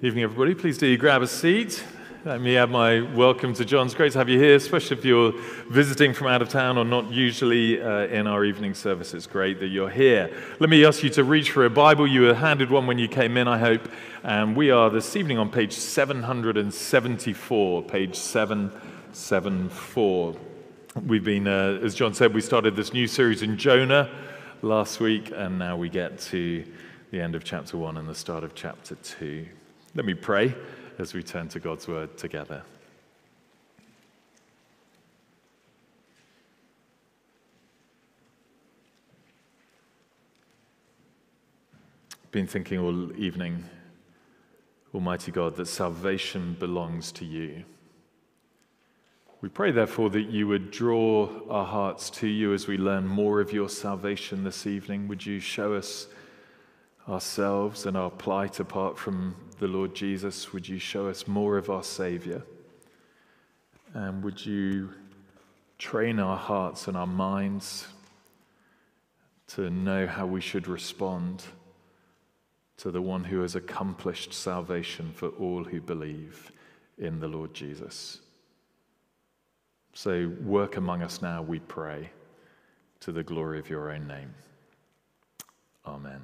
Evening, everybody. Please do grab a seat. Let me add my welcome to John. It's great to have you here, especially if you're visiting from out of town or not usually uh, in our evening service. It's great that you're here. Let me ask you to reach for a Bible. You were handed one when you came in, I hope. And we are this evening on page 774. Page 774. We've been, uh, as John said, we started this new series in Jonah last week, and now we get to the end of chapter 1 and the start of chapter 2. Let me pray as we turn to God's word together. I've been thinking all evening, Almighty God, that salvation belongs to you. We pray, therefore, that you would draw our hearts to you as we learn more of your salvation this evening. Would you show us ourselves and our plight apart from the Lord Jesus, would you show us more of our Savior? And would you train our hearts and our minds to know how we should respond to the one who has accomplished salvation for all who believe in the Lord Jesus? So, work among us now, we pray, to the glory of your own name. Amen.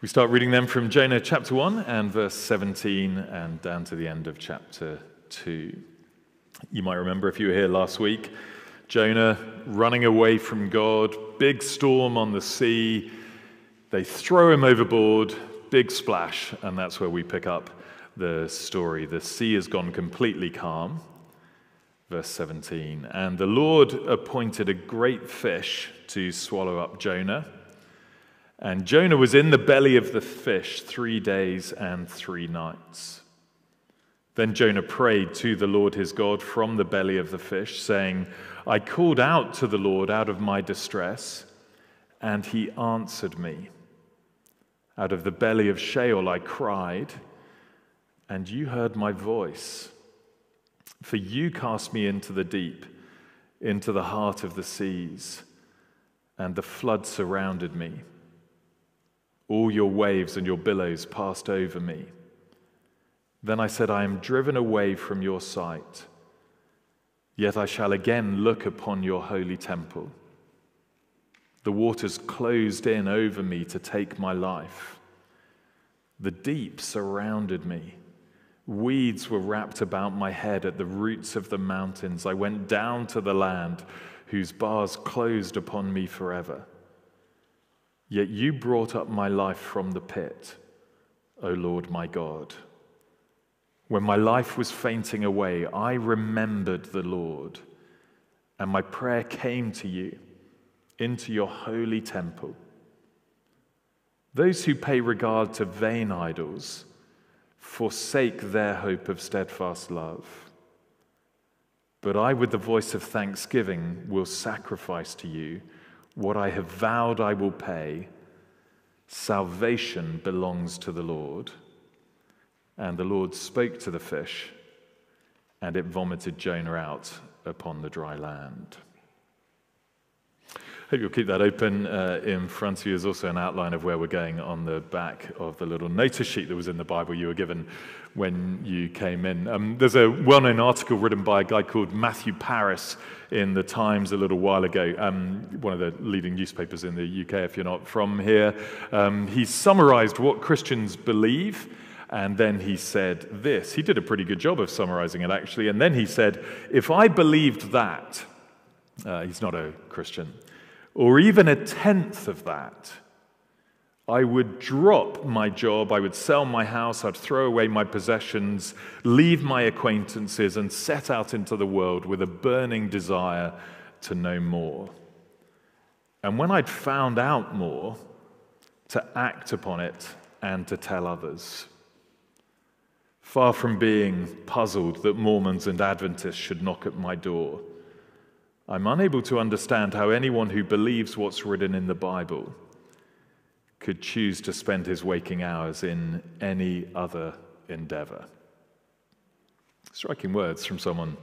We start reading them from Jonah chapter 1 and verse 17 and down to the end of chapter 2. You might remember if you were here last week, Jonah running away from God, big storm on the sea. They throw him overboard, big splash, and that's where we pick up the story. The sea has gone completely calm. Verse 17. And the Lord appointed a great fish to swallow up Jonah. And Jonah was in the belly of the fish three days and three nights. Then Jonah prayed to the Lord his God from the belly of the fish, saying, I called out to the Lord out of my distress, and he answered me. Out of the belly of Sheol I cried, and you heard my voice. For you cast me into the deep, into the heart of the seas, and the flood surrounded me. All your waves and your billows passed over me. Then I said, I am driven away from your sight, yet I shall again look upon your holy temple. The waters closed in over me to take my life. The deep surrounded me. Weeds were wrapped about my head at the roots of the mountains. I went down to the land whose bars closed upon me forever. Yet you brought up my life from the pit, O Lord my God. When my life was fainting away, I remembered the Lord, and my prayer came to you into your holy temple. Those who pay regard to vain idols forsake their hope of steadfast love. But I, with the voice of thanksgiving, will sacrifice to you what I have vowed I will pay. Salvation belongs to the Lord. And the Lord spoke to the fish, and it vomited Jonah out upon the dry land. Hope you'll keep that open uh, in front of you. There's also an outline of where we're going on the back of the little notice sheet that was in the Bible you were given when you came in. Um, there's a well known article written by a guy called Matthew Parris in the Times a little while ago, um, one of the leading newspapers in the UK, if you're not from here. Um, he summarized what Christians believe. And then he said this. He did a pretty good job of summarizing it, actually. And then he said, If I believed that, uh, he's not a Christian or even a tenth of that, I would drop my job, I would sell my house, I'd throw away my possessions, leave my acquaintances, and set out into the world with a burning desire to know more. And when I'd found out more, to act upon it and to tell others. Far from being puzzled that Mormons and Adventists should knock at my door. I'm unable to understand how anyone who believes what's written in the Bible could choose to spend his waking hours in any other endeavor. Striking words from someone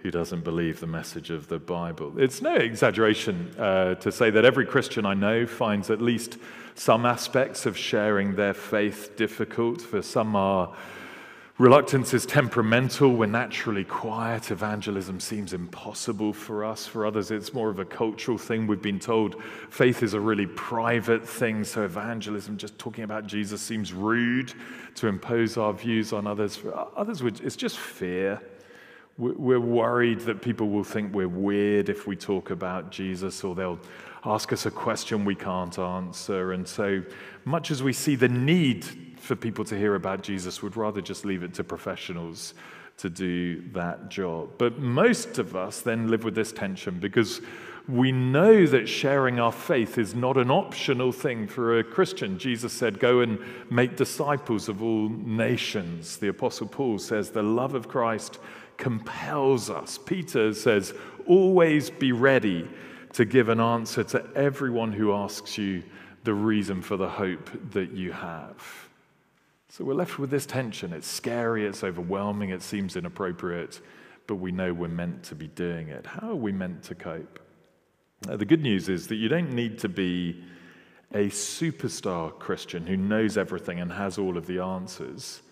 who doesn't believe the message of the Bible. It's no exaggeration uh, to say that every Christian I know finds at least some aspects of sharing their faith difficult. For some, our reluctance is temperamental. We're naturally quiet. Evangelism seems impossible for us. For others, it's more of a cultural thing. We've been told faith is a really private thing, so evangelism, just talking about Jesus, seems rude to impose our views on others. For others, it's just fear. We're worried that people will think we're weird if we talk about Jesus, or they'll ask us a question we can't answer. And so, much as we see the need for people to hear about Jesus, we'd rather just leave it to professionals to do that job. But most of us then live with this tension because we know that sharing our faith is not an optional thing for a Christian. Jesus said, Go and make disciples of all nations. The Apostle Paul says, The love of Christ compels us. Peter says, always be ready to give an answer to everyone who asks you the reason for the hope that you have. So we're left with this tension. It's scary, it's overwhelming, it seems inappropriate, but we know we're meant to be doing it. How are we meant to cope? the good news is that you don't need to be a superstar Christian who knows everything and has all of the answers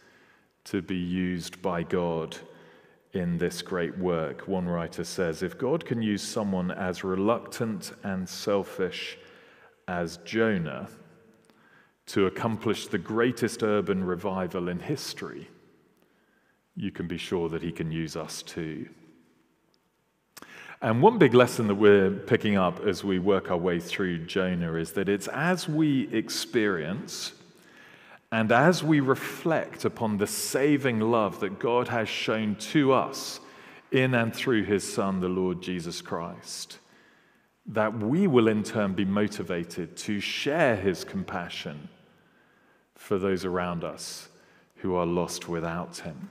to be used by God in this great work. One writer says if God can use someone as reluctant and selfish as Jonah to accomplish the greatest urban revival in history, you can be sure that he can use us too. And one big lesson that we're picking up as we work our way through Jonah is that it's as we experience and as we reflect upon the saving love that God has shown to us in and through his Son, the Lord Jesus Christ, that we will in turn be motivated to share his compassion for those around us who are lost without him.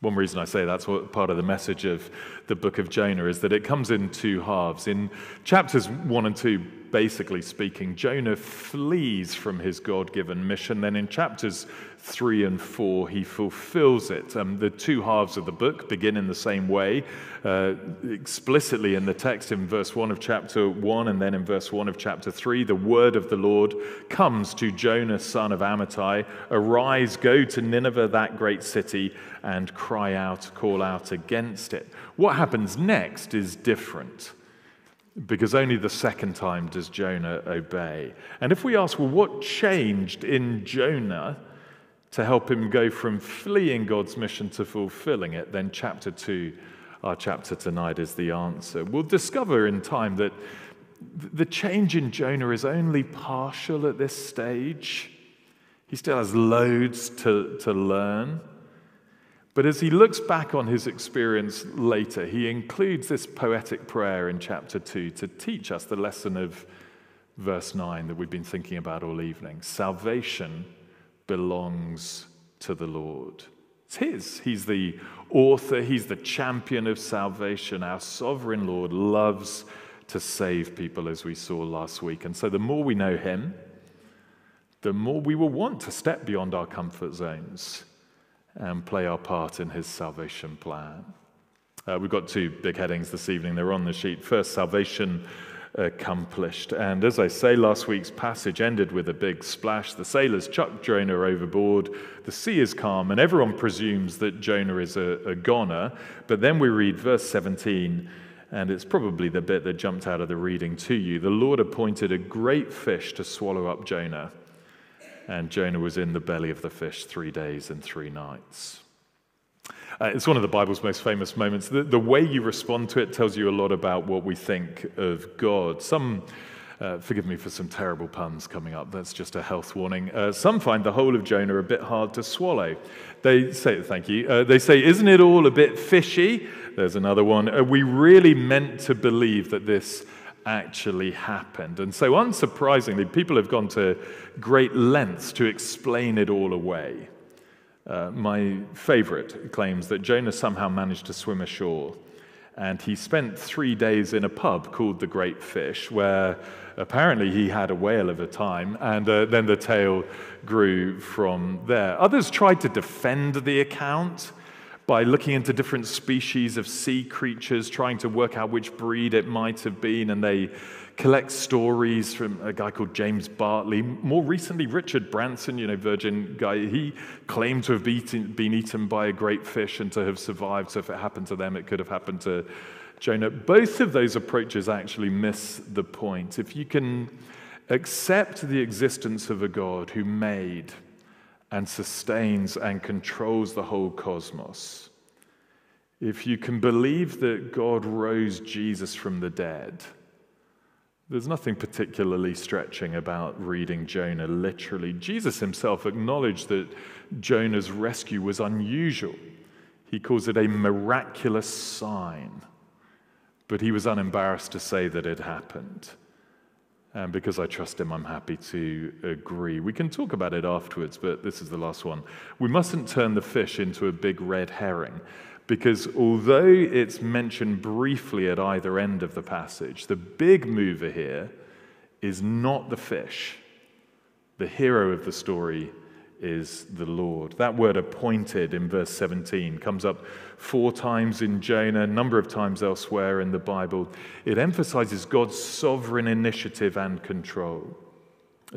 One reason I say that's what part of the message of the book of Jonah is that it comes in two halves. In chapters one and two, basically speaking, Jonah flees from his God given mission. Then in chapters three and four, he fulfills it. Um, the two halves of the book begin in the same way, uh, explicitly in the text in verse one of chapter one and then in verse one of chapter three. The word of the Lord comes to Jonah, son of Amittai Arise, go to Nineveh, that great city, and cry out, call out against it. What happens next is different because only the second time does Jonah obey. And if we ask, well, what changed in Jonah to help him go from fleeing God's mission to fulfilling it, then chapter 2, our chapter tonight, is the answer. We'll discover in time that the change in Jonah is only partial at this stage. He still has loads to, to learn. But as he looks back on his experience later, he includes this poetic prayer in chapter 2 to teach us the lesson of verse 9 that we've been thinking about all evening. Salvation belongs to the Lord. It's his. He's the author, he's the champion of salvation. Our sovereign Lord loves to save people, as we saw last week. And so the more we know him, the more we will want to step beyond our comfort zones and play our part in his salvation plan. Uh, we've got two big headings this evening. They're on the sheet. First, salvation accomplished. And as I say, last week's passage ended with a big splash. The sailors chuck Jonah overboard. The sea is calm, and everyone presumes that Jonah is a, a goner. But then we read verse 17, and it's probably the bit that jumped out of the reading to you. The Lord appointed a great fish to swallow up Jonah and Jonah was in the belly of the fish three days and three nights. Uh, it's one of the Bible's most famous moments. The, the, way you respond to it tells you a lot about what we think of God. Some, uh, forgive me for some terrible puns coming up, that's just a health warning. Uh, some find the whole of Jonah a bit hard to swallow. They say, thank you, uh, they say, isn't it all a bit fishy? There's another one. Are we really meant to believe that this actually happened. And so, unsurprisingly, people have gone to great lengths to explain it all away. Uh, my favorite claims that Jonah somehow managed to swim ashore, and he spent three days in a pub called the Great Fish, where apparently he had a whale of a time, and uh, then the tale grew from there. Others tried to defend the account by looking into different species of sea creatures, trying to work out which breed it might have been, and they collect stories from a guy called James Bartley. More recently, Richard Branson, you know, Virgin guy, he claimed to have eaten, been eaten by a great fish and to have survived. So if it happened to them, it could have happened to Jonah. Both of those approaches actually miss the point. If you can accept the existence of a God who made and sustains and controls the whole cosmos, if you can believe that God rose Jesus from the dead, there's nothing particularly stretching about reading Jonah literally. Jesus himself acknowledged that Jonah's rescue was unusual. He calls it a miraculous sign, but he was unembarrassed to say that it happened. And because I trust him, I'm happy to agree. We can talk about it afterwards, but this is the last one. We mustn't turn the fish into a big red herring. Because although it's mentioned briefly at either end of the passage, the big mover here is not the fish. The hero of the story is the Lord. That word appointed in verse 17 comes up four times in Jonah, a number of times elsewhere in the Bible. It emphasizes God's sovereign initiative and control.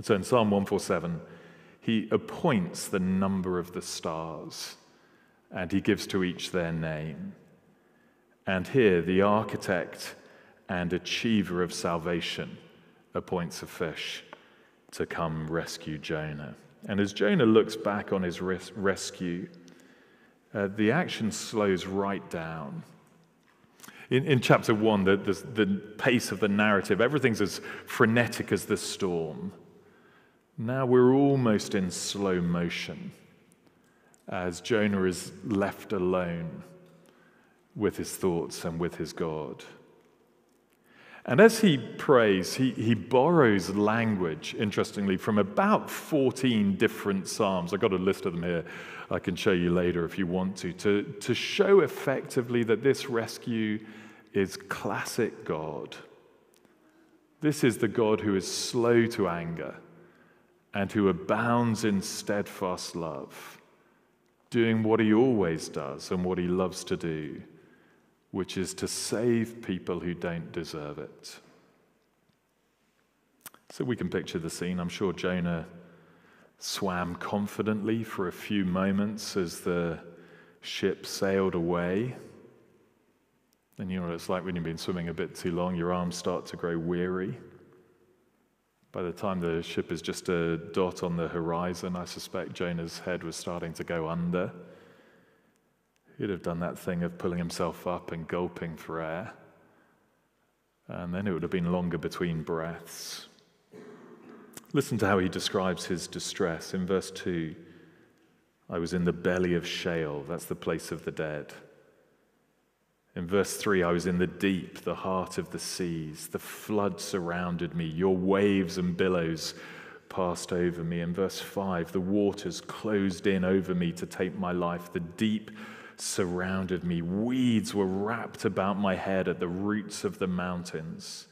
So in Psalm 147, he appoints the number of the stars and he gives to each their name. And here, the architect and achiever of salvation appoints a fish to come rescue Jonah. And as Jonah looks back on his res- rescue, uh, the action slows right down. In, in chapter one, the, the, the pace of the narrative, everything's as frenetic as the storm. Now we're almost in slow motion as Jonah is left alone with his thoughts and with his God. And as he prays, he, he borrows language, interestingly, from about 14 different Psalms. I've got a list of them here. I can show you later if you want to, to, to show effectively that this rescue is classic God. This is the God who is slow to anger and who abounds in steadfast love doing what he always does and what he loves to do, which is to save people who don't deserve it. So we can picture the scene. I'm sure Jonah swam confidently for a few moments as the ship sailed away. And you know what it's like when you've been swimming a bit too long, your arms start to grow weary. By the time the ship is just a dot on the horizon, I suspect Jonah's head was starting to go under. He'd have done that thing of pulling himself up and gulping for air. And then it would have been longer between breaths. Listen to how he describes his distress. In verse 2, I was in the belly of Sheol, that's the place of the dead. In verse 3, I was in the deep, the heart of the seas. The flood surrounded me. Your waves and billows passed over me. In verse 5, the waters closed in over me to take my life. The deep surrounded me. Weeds were wrapped about my head at the roots of the mountains.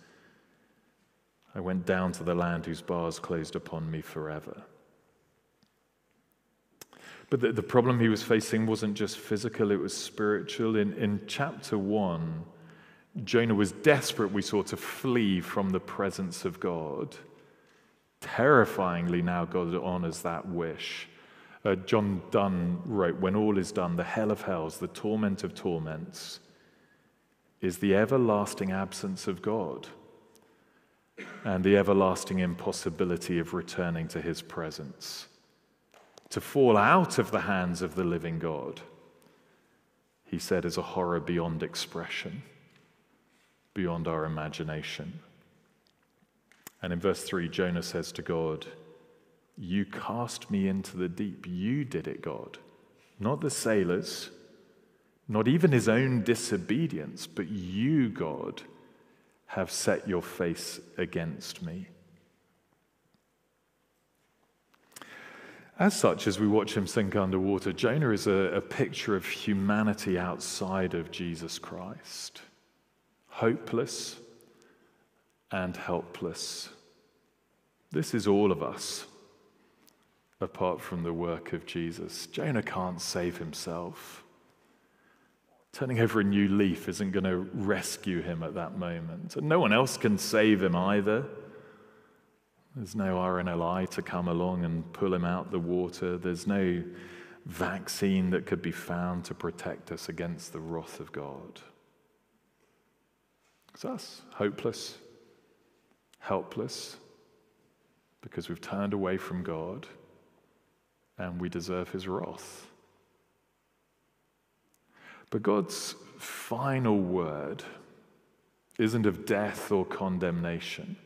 I went down to the land whose bars closed upon me forever. But the, the problem he was facing wasn't just physical, it was spiritual. In, in chapter 1, Jonah was desperate, we saw, to flee from the presence of God. Terrifyingly, now God honors that wish. Uh, John Donne wrote, When all is done, the hell of hells, the torment of torments, is the everlasting absence of God and the everlasting impossibility of returning to his presence to fall out of the hands of the living God, he said, is a horror beyond expression, beyond our imagination. And in verse 3, Jonah says to God, You cast me into the deep. You did it, God. Not the sailors, not even his own disobedience, but you, God, have set your face against me. As such, as we watch him sink underwater, Jonah is a, a picture of humanity outside of Jesus Christ hopeless and helpless. This is all of us, apart from the work of Jesus. Jonah can't save himself. Turning over a new leaf isn't going to rescue him at that moment. And no one else can save him either. There's no RNLI to come along and pull him out the water. There's no vaccine that could be found to protect us against the wrath of God. It's us, hopeless, helpless, because we've turned away from God and we deserve his wrath. But God's final word isn't of death or condemnation.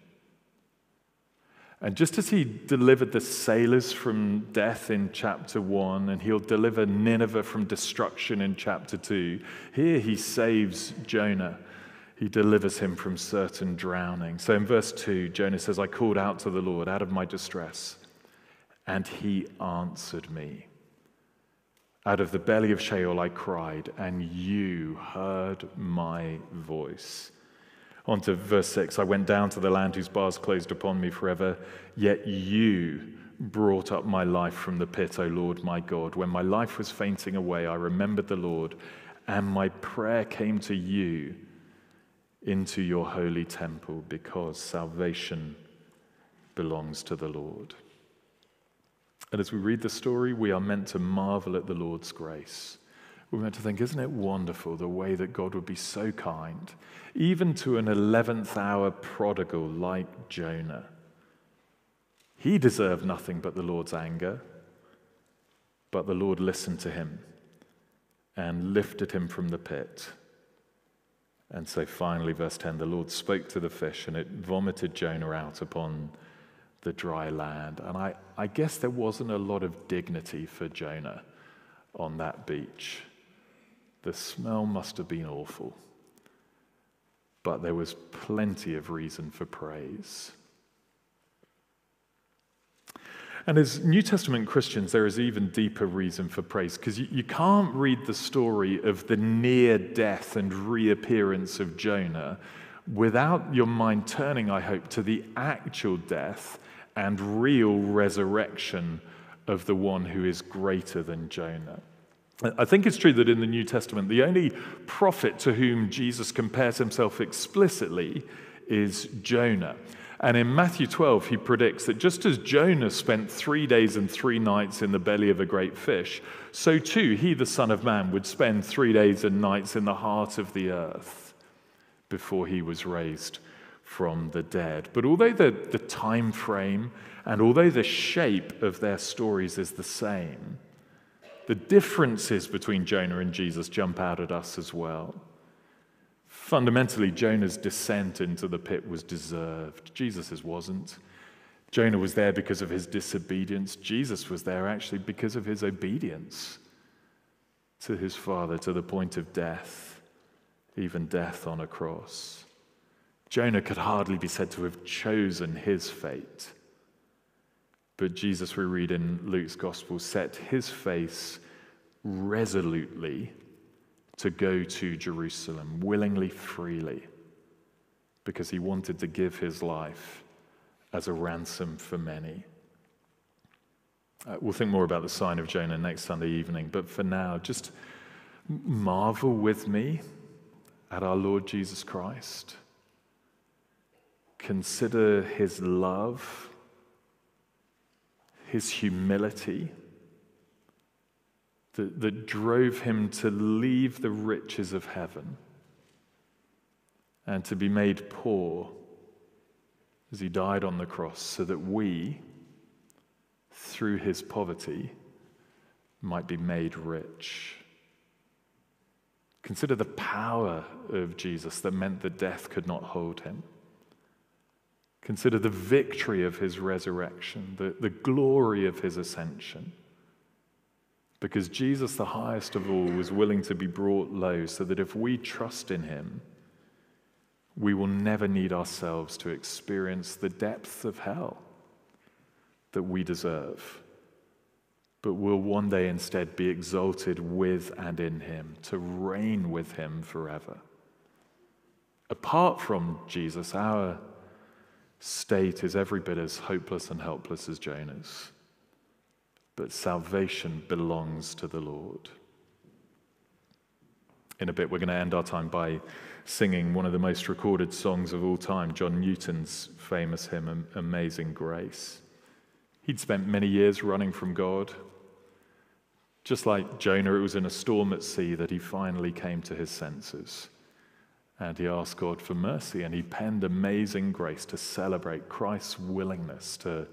And just as he delivered the sailors from death in chapter 1, and he'll deliver Nineveh from destruction in chapter 2, here he saves Jonah. He delivers him from certain drowning. So in verse 2, Jonah says, I called out to the Lord out of my distress, and he answered me. Out of the belly of Sheol I cried, and you heard my voice. On to verse 6 I went down to the land whose bars closed upon me forever, yet you brought up my life from the pit, O Lord my God. When my life was fainting away, I remembered the Lord, and my prayer came to you into your holy temple, because salvation belongs to the Lord. And as we read the story, we are meant to marvel at the Lord's grace. We're meant to think, isn't it wonderful the way that God would be so kind, even to an 11th hour prodigal like Jonah? He deserved nothing but the Lord's anger, but the Lord listened to him and lifted him from the pit. And so finally, verse 10 the Lord spoke to the fish, and it vomited Jonah out upon the dry land. And I, I guess there wasn't a lot of dignity for Jonah on that beach. The smell must have been awful, but there was plenty of reason for praise. And as New Testament Christians, there is even deeper reason for praise because you, you, can't read the story of the near death and reappearance of Jonah without your mind turning, I hope, to the actual death and real resurrection of the one who is greater than Jonah. I think it's true that in the New Testament, the only prophet to whom Jesus compares himself explicitly is Jonah. And in Matthew 12, he predicts that just as Jonah spent three days and three nights in the belly of a great fish, so too he, the Son of Man, would spend three days and nights in the heart of the earth before he was raised from the dead. But although the, the time frame and although the shape of their stories is the same, the differences between Jonah and Jesus jump out at us as well. Fundamentally, Jonah's descent into the pit was deserved. Jesus's wasn't. Jonah was there because of his disobedience. Jesus was there actually because of his obedience to his Father to the point of death, even death on a cross. Jonah could hardly be said to have chosen his fate. But Jesus, we read in Luke's gospel, set his face resolutely to go to Jerusalem, willingly, freely, because he wanted to give his life as a ransom for many. Uh, we'll think more about the sign of Jonah next Sunday evening, but for now, just marvel with me at our Lord Jesus Christ. Consider his love, his humility that, that drove him to leave the riches of heaven and to be made poor as he died on the cross so that we, through his poverty, might be made rich. Consider the power of Jesus that meant that death could not hold him. Consider the victory of his resurrection, the, the glory of his ascension. Because Jesus, the highest of all, was willing to be brought low so that if we trust in him, we will never need ourselves to experience the depths of hell that we deserve, but will one day instead be exalted with and in him, to reign with him forever. Apart from Jesus, our state is every bit as hopeless and helpless as Jonah's. But salvation belongs to the Lord. In a bit, we're going to end our time by singing one of the most recorded songs of all time, John Newton's famous hymn, Amazing Grace. He'd spent many years running from God. Just like Jonah, it was in a storm at sea that he finally came to his senses. And he asked God for mercy, and he penned amazing grace to celebrate Christ's willingness to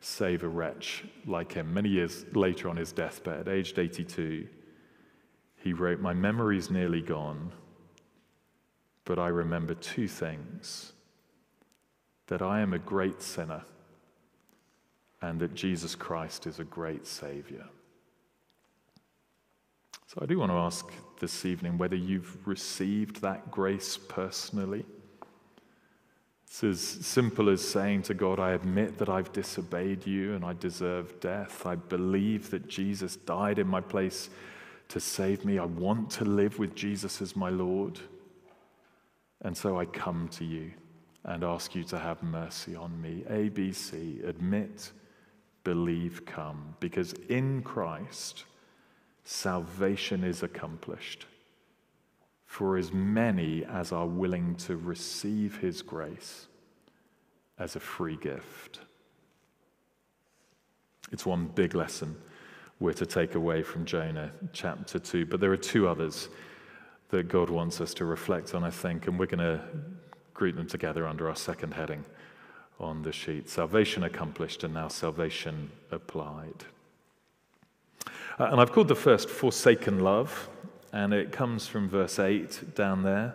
save a wretch like him. Many years later, on his deathbed, aged 82, he wrote, My memory's nearly gone, but I remember two things that I am a great sinner and that Jesus Christ is a great Savior. So I do want to ask this evening whether you've received that grace personally. It's as simple as saying to God, I admit that I've disobeyed you and I deserve death. I believe that Jesus died in my place to save me. I want to live with Jesus as my Lord. And so I come to you and ask you to have mercy on me. ABC, admit, believe, come. Because in Christ, salvation is accomplished for as many as are willing to receive his grace as a free gift. It's one big lesson we're to take away from Jonah chapter 2, but there are two others that God wants us to reflect on, I think, and we're going to group them together under our second heading on the sheet salvation accomplished and now salvation applied. Uh, and I've called the first Forsaken Love, and it comes from verse 8 down there,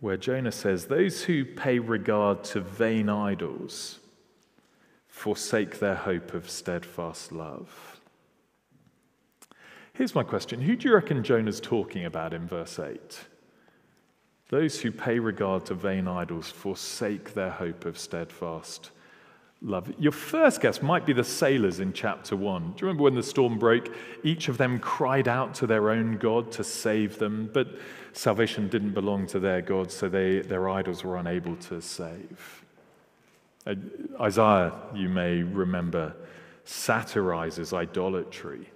where Jonah says, Those who pay regard to vain idols forsake their hope of steadfast love. Here's my question Who do you reckon Jonah's talking about in verse 8? Those who pay regard to vain idols forsake their hope of steadfast love. Your first guess might be the sailors in chapter 1. Do you remember when the storm broke? Each of them cried out to their own God to save them, but salvation didn't belong to their God, so they, their idols were unable to save. Uh, Isaiah, you may remember, satirizes idolatry.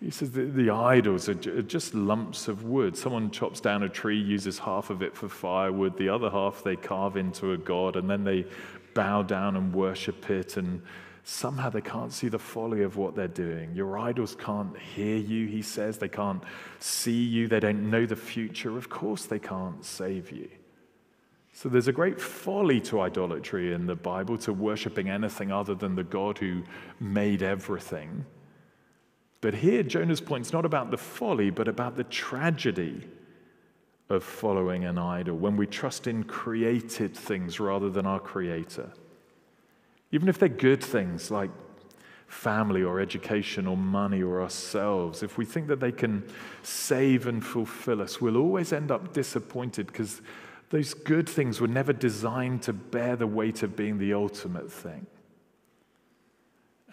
He says the idols are just lumps of wood. Someone chops down a tree, uses half of it for firewood, the other half they carve into a god, and then they bow down and worship it, and somehow they can't see the folly of what they're doing. Your idols can't hear you, he says. They can't see you. They don't know the future. Of course, they can't save you. So there's a great folly to idolatry in the Bible, to worshiping anything other than the God who made everything. But here, Jonah's point is not about the folly, but about the tragedy of following an idol, when we trust in created things rather than our Creator. Even if they're good things like family or education or money or ourselves, if we think that they can save and fulfill us, we'll always end up disappointed because those good things were never designed to bear the weight of being the ultimate thing.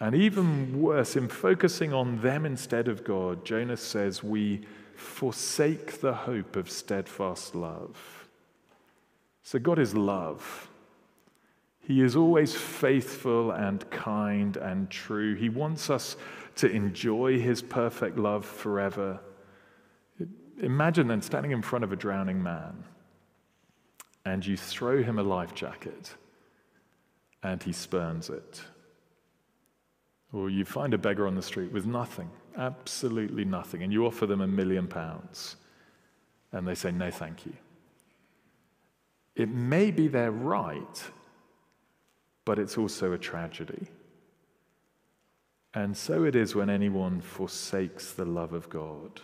And even worse, in focusing on them instead of God, Jonah says we forsake the hope of steadfast love. So, God is love. He is always faithful and kind and true. He wants us to enjoy His perfect love forever. Imagine then standing in front of a drowning man and you throw him a life jacket and he spurns it. Or you find a beggar on the street with nothing absolutely nothing, and you offer them a million pounds, and they say, no, thank you. It may be their right, but it's also a tragedy. And so it is when anyone forsakes the love of God.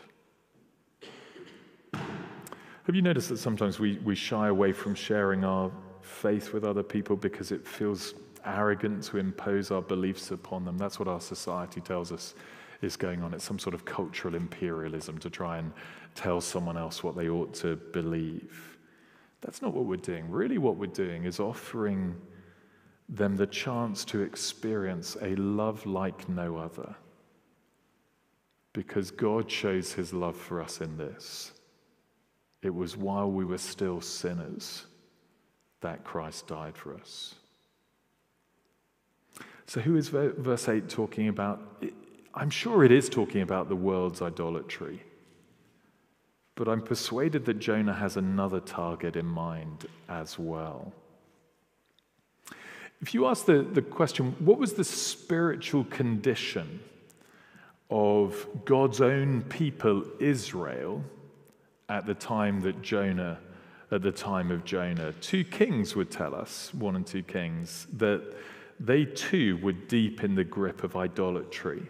Have you noticed that sometimes we, we shy away from sharing our faith with other people because it feels arrogant to impose our beliefs upon them? That's what our society tells us is going on. It's some sort of cultural imperialism to try and tell someone else what they ought to believe. That's not what we're doing. Really, what we're doing is offering them the chance to experience a love like no other. Because God shows his love for us in this. It was while we were still sinners that Christ died for us. So, who is verse 8 talking about? I'm sure it is talking about the world's idolatry. but I'm persuaded that Jonah has another target in mind as well. If you ask the, the question, what was the spiritual condition of God's own people, Israel, at the time that Jonah, at the time of Jonah? Two kings would tell us, one and two kings, that they too were deep in the grip of idolatry.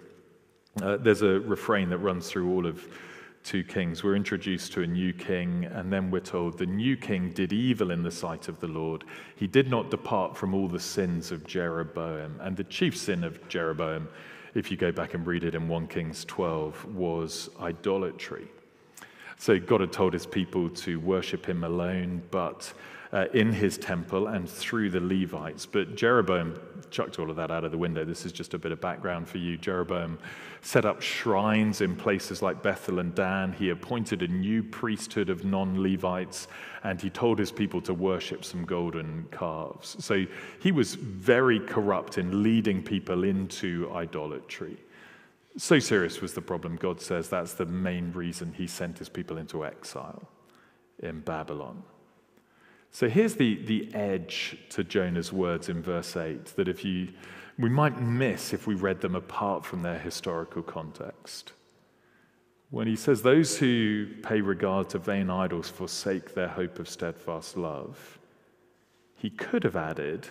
Uh, there's a refrain that runs through all of two kings. We're introduced to a new king, and then we're told the new king did evil in the sight of the Lord. He did not depart from all the sins of Jeroboam. And the chief sin of Jeroboam, if you go back and read it in 1 Kings 12, was idolatry. So God had told his people to worship him alone, but uh, in his temple and through the Levites. But Jeroboam chucked all of that out of the window. This is just a bit of background for you. Jeroboam set up shrines in places like Bethel and Dan. He appointed a new priesthood of non Levites, and he told his people to worship some golden calves. So he was very corrupt in leading people into idolatry. So serious was the problem, God says that's the main reason he sent his people into exile in Babylon. So here's the, the edge to Jonah's words in verse 8 that if you, we might miss if we read them apart from their historical context. When he says, Those who pay regard to vain idols forsake their hope of steadfast love, he could have added,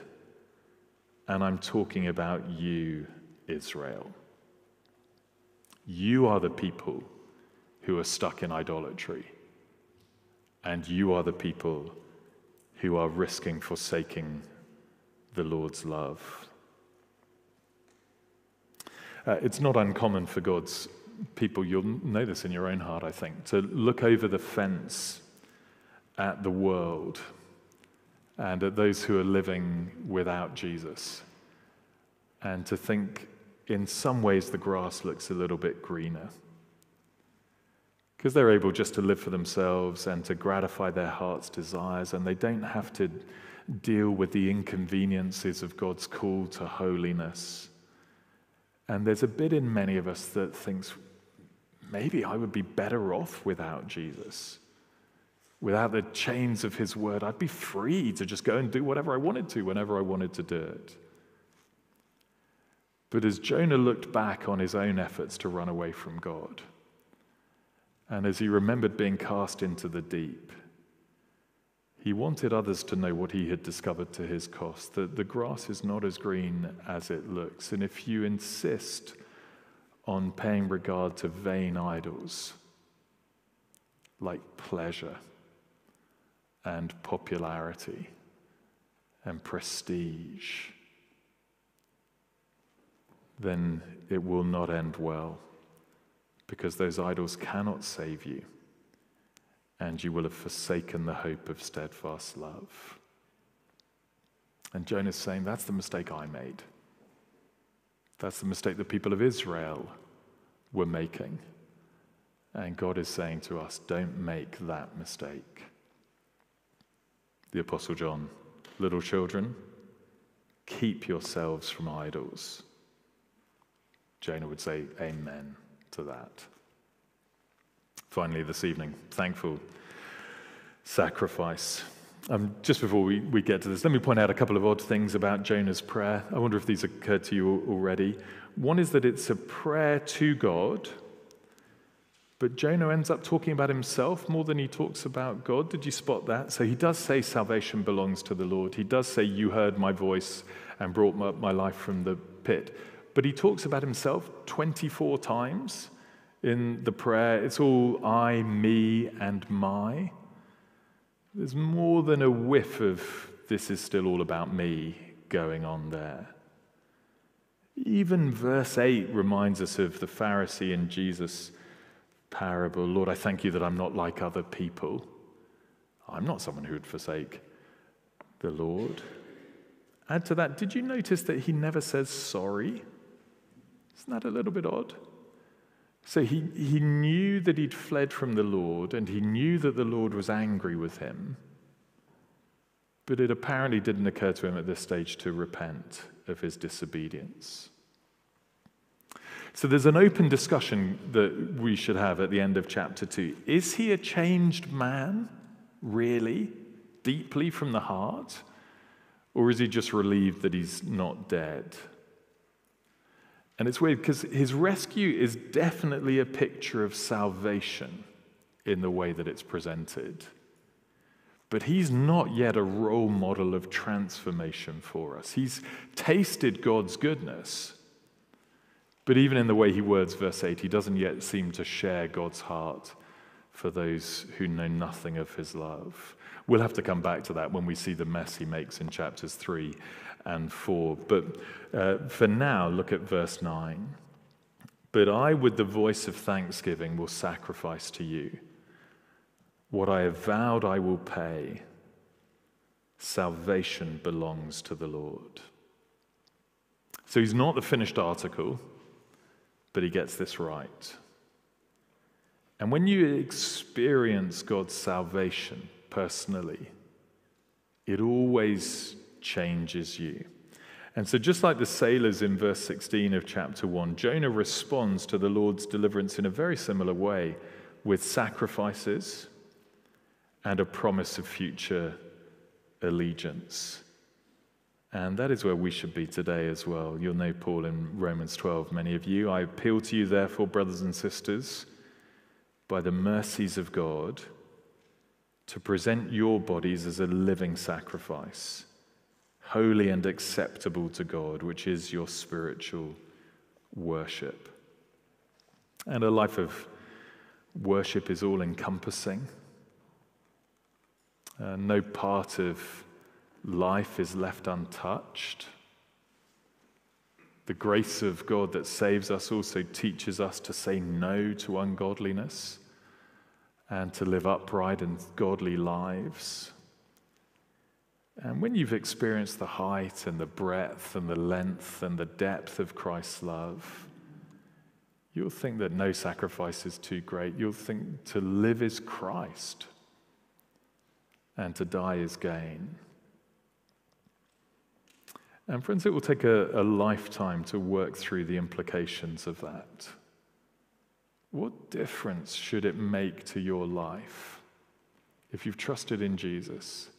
And I'm talking about you, Israel. You are the people who are stuck in idolatry, and you are the people who are risking forsaking the Lord's love. Uh, it's not uncommon for God's people, you'll know this in your own heart, I think, to look over the fence at the world and at those who are living without Jesus and to think in some ways the grass looks a little bit greener because they're able just to live for themselves and to gratify their heart's desires, and they don't have to deal with the inconveniences of God's call to holiness. And there's a bit in many of us that thinks, maybe I would be better off without Jesus. Without the chains of his word, I'd be free to just go and do whatever I wanted to whenever I wanted to do it. But as Jonah looked back on his own efforts to run away from God, and as he remembered being cast into the deep, he wanted others to know what he had discovered to his cost that the grass is not as green as it looks. And if you insist on paying regard to vain idols like pleasure and popularity and prestige, then it will not end well because those idols cannot save you, and you will have forsaken the hope of steadfast love. And Jonah's saying, That's the mistake I made. That's the mistake the people of Israel were making. And God is saying to us, Don't make that mistake. The Apostle John, little children, keep yourselves from idols. Jonah would say, Amen to that. Finally, this evening, thankful sacrifice. Um, just before we, we get to this, let me point out a couple of odd things about Jonah's prayer. I wonder if these occurred to you already. One is that it's a prayer to God, but Jonah ends up talking about himself more than he talks about God. Did you spot that? So he does say salvation belongs to the Lord. He does say, You heard my voice and brought my, my life from the pit. But he talks about himself 24 times in the prayer. It's all I, me, and my. There's more than a whiff of this is still all about me going on there. Even verse 8 reminds us of the Pharisee and Jesus parable Lord, I thank you that I'm not like other people. I'm not someone who would forsake the Lord. Add to that, did you notice that he never says sorry? Isn't that a little bit odd? So he, he knew that he'd fled from the Lord and he knew that the Lord was angry with him. But it apparently didn't occur to him at this stage to repent of his disobedience. So there's an open discussion that we should have at the end of chapter 2. Is he a changed man, really, deeply from the heart? Or is he just relieved that he's not dead? And it's weird because his rescue is definitely a picture of salvation in the way that it's presented. But he's not yet a role model of transformation for us. He's tasted God's goodness, but even in the way he words verse 8, he doesn't yet seem to share God's heart for those who know nothing of his love. We'll have to come back to that when we see the mess he makes in chapters 3 and 4. But uh, for now, look at verse 9. But I, with the voice of thanksgiving, will sacrifice to you. What I have vowed, I will pay. Salvation belongs to the Lord. So he's not the finished article but he gets this right. And when you experience God's salvation personally, it always changes you. And so, just like the sailors in verse 16 of chapter 1, Jonah responds to the Lord's deliverance in a very similar way with sacrifices and a promise of future allegiance. And that is where we should be today as well. You'll know Paul in Romans 12, many of you. I appeal to you, therefore, brothers and sisters, by the mercies of God, to present your bodies as a living sacrifice, holy and acceptable to God, which is your spiritual worship. And a life of worship is all encompassing. Uh, no part of life is left untouched. The grace of God that saves us also teaches us to say no to ungodliness and to live upright and godly lives. And when you've experienced the height and the breadth and the length and the depth of Christ's love, you'll think that no sacrifice is too great. You'll think to live is Christ and to die is gain. And friends, it will take a, a lifetime to work through the implications of that. What difference should it make to your life if you've trusted in Jesus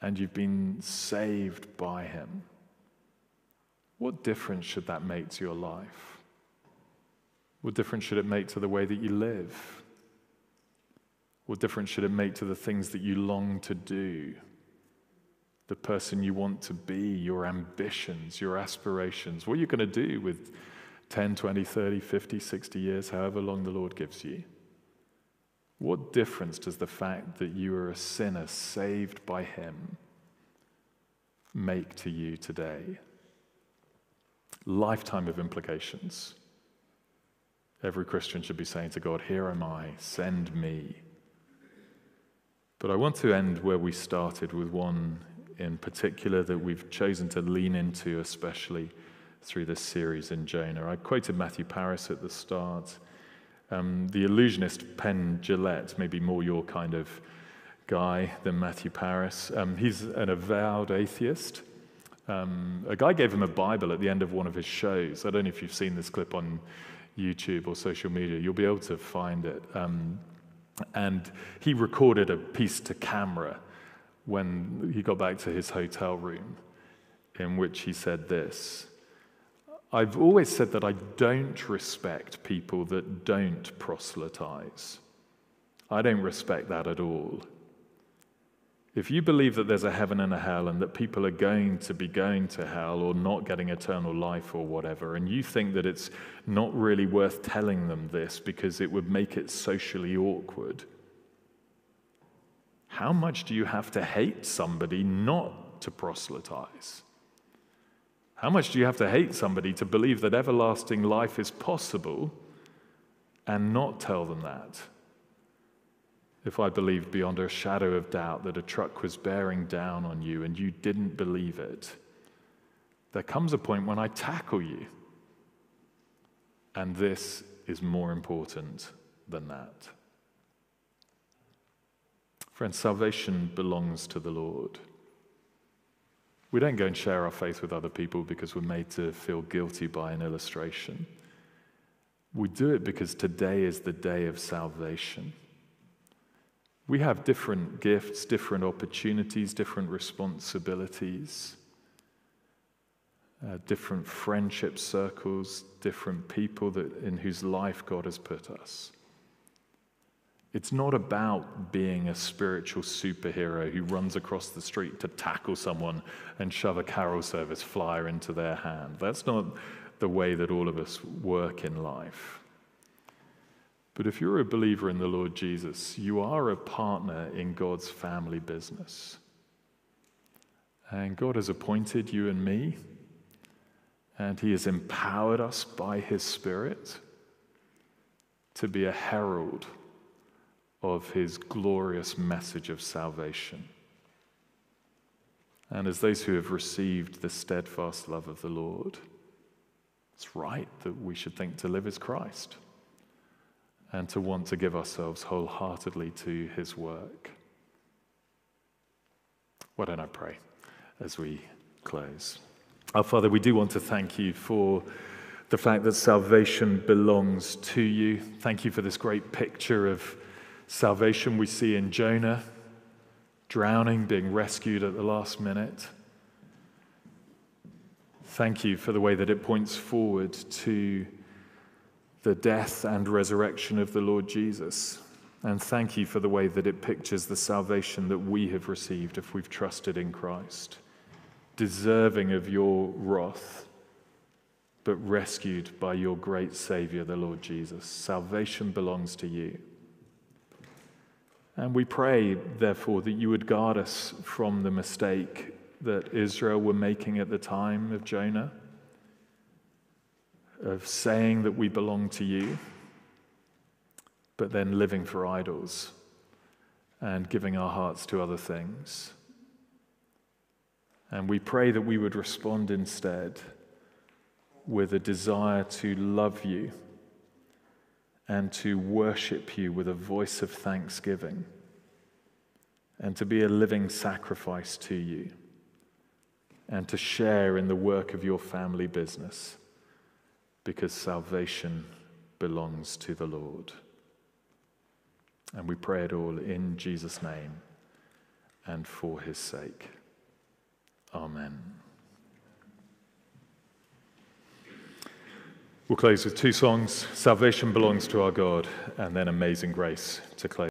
and you've been saved by him? What difference should that make to your life? What difference should it make to the way that you live? What difference should it make to the things that you long to do? the person you want to be, your ambitions, your aspirations, what are you're going to do with 10, 20, 30, 50, 60 years, however long the Lord gives you. What difference does the fact that you are a sinner saved by Him make to you today? Lifetime of implications. Every Christian should be saying to God, Here am I, send me. But I want to end where we started with one in particular that we've chosen to lean into, especially through this series in Jonah. I quoted Matthew Parris at the start. Um, the illusionist Penn Jillette, maybe more your kind of guy than Matthew Parris. Um, he's an avowed atheist. Um, a guy gave him a Bible at the end of one of his shows. I don't know if you've seen this clip on YouTube or social media. You'll be able to find it. Um, and he recorded a piece to camera when he got back to his hotel room, in which he said this I've always said that I don't respect people that don't proselytize. I don't respect that at all. If you believe that there's a heaven and a hell and that people are going to be going to hell or not getting eternal life or whatever, and you think that it's not really worth telling them this because it would make it socially awkward, how much do you have to hate somebody not to proselytize? How much do you have to hate somebody to believe that everlasting life is possible and not tell them that? If I believed beyond a shadow of doubt that a truck was bearing down on you and you didn't believe it, there comes a point when I tackle you. And this is more important than that. Friends, salvation belongs to the Lord. We don't go and share our faith with other people because we're made to feel guilty by an illustration. We do it because today is the day of salvation. We have different gifts, different opportunities, different responsibilities, uh, different friendship circles, different people that, in whose life God has put us. It's not about being a spiritual superhero who runs across the street to tackle someone and shove a carol service flyer into their hand. That's not the way that all of us work in life. But if you're a believer in the Lord Jesus, you are a partner in God's family business. And God has appointed you and me, and He has empowered us by His Spirit to be a herald of his glorious message of salvation. And as those who have received the steadfast love of the Lord, it's right that we should think to live as Christ and to want to give ourselves wholeheartedly to his work. Why don't I pray as we close? Our Father, we do want to thank you for the fact that salvation belongs to you. Thank you for this great picture of Salvation we see in Jonah, drowning, being rescued at the last minute. Thank you for the way that it points forward to the death and resurrection of the Lord Jesus. And thank you for the way that it pictures the salvation that we have received if we've trusted in Christ, deserving of your wrath, but rescued by your great Savior, the Lord Jesus. Salvation belongs to you. And we pray, therefore, that you would guard us from the mistake that Israel were making at the time of Jonah, of saying that we belong to you, but then living for idols and giving our hearts to other things. And we pray that we would respond instead with a desire to love you and to worship you with a voice of thanksgiving and to be a living sacrifice to you and to share in the work of your family business because salvation belongs to the Lord. And we pray it all in Jesus' name and for his sake. Amen. We'll close with two songs Salvation Belongs to Our God, and then Amazing Grace to close.